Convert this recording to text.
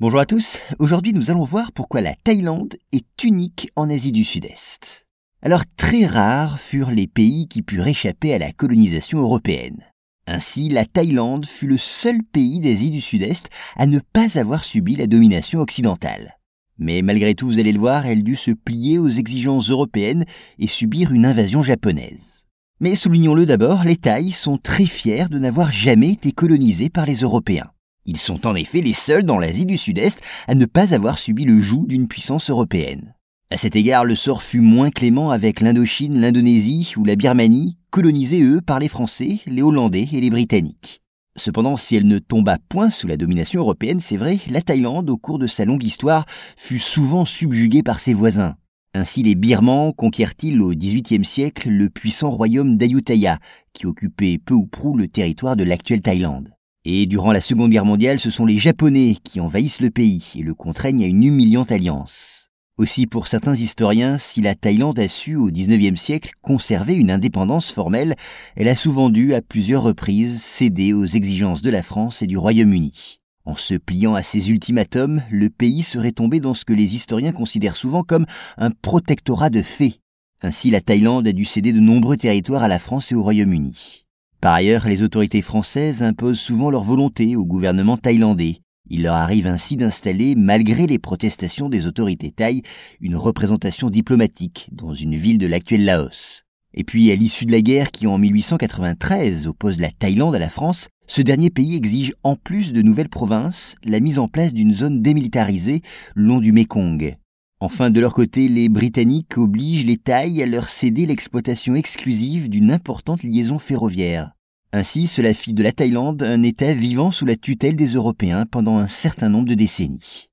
Bonjour à tous, aujourd'hui nous allons voir pourquoi la Thaïlande est unique en Asie du Sud-Est. Alors très rares furent les pays qui purent échapper à la colonisation européenne. Ainsi, la Thaïlande fut le seul pays d'Asie du Sud-Est à ne pas avoir subi la domination occidentale. Mais malgré tout, vous allez le voir, elle dut se plier aux exigences européennes et subir une invasion japonaise. Mais soulignons-le d'abord, les Thaïs sont très fiers de n'avoir jamais été colonisés par les Européens. Ils sont en effet les seuls dans l'Asie du Sud-Est à ne pas avoir subi le joug d'une puissance européenne. À cet égard, le sort fut moins clément avec l'Indochine, l'Indonésie ou la Birmanie, colonisés eux par les Français, les Hollandais et les Britanniques. Cependant, si elle ne tomba point sous la domination européenne, c'est vrai, la Thaïlande, au cours de sa longue histoire, fut souvent subjuguée par ses voisins. Ainsi, les Birmans conquièrent-ils au XVIIIe siècle le puissant royaume d'Ayutthaya, qui occupait peu ou prou le territoire de l'actuelle Thaïlande? Et durant la Seconde Guerre mondiale, ce sont les Japonais qui envahissent le pays et le contraignent à une humiliante alliance. Aussi pour certains historiens, si la Thaïlande a su au XIXe siècle conserver une indépendance formelle, elle a souvent dû à plusieurs reprises céder aux exigences de la France et du Royaume-Uni. En se pliant à ces ultimatums, le pays serait tombé dans ce que les historiens considèrent souvent comme un protectorat de fait. Ainsi la Thaïlande a dû céder de nombreux territoires à la France et au Royaume-Uni. Par ailleurs, les autorités françaises imposent souvent leur volonté au gouvernement thaïlandais. Il leur arrive ainsi d'installer, malgré les protestations des autorités thaï, une représentation diplomatique dans une ville de l'actuel Laos. Et puis, à l'issue de la guerre qui en 1893 oppose la Thaïlande à la France, ce dernier pays exige en plus de nouvelles provinces la mise en place d'une zone démilitarisée long du Mekong. Enfin, de leur côté, les Britanniques obligent les Thaïs à leur céder l'exploitation exclusive d'une importante liaison ferroviaire. Ainsi, cela fit de la Thaïlande un État vivant sous la tutelle des Européens pendant un certain nombre de décennies.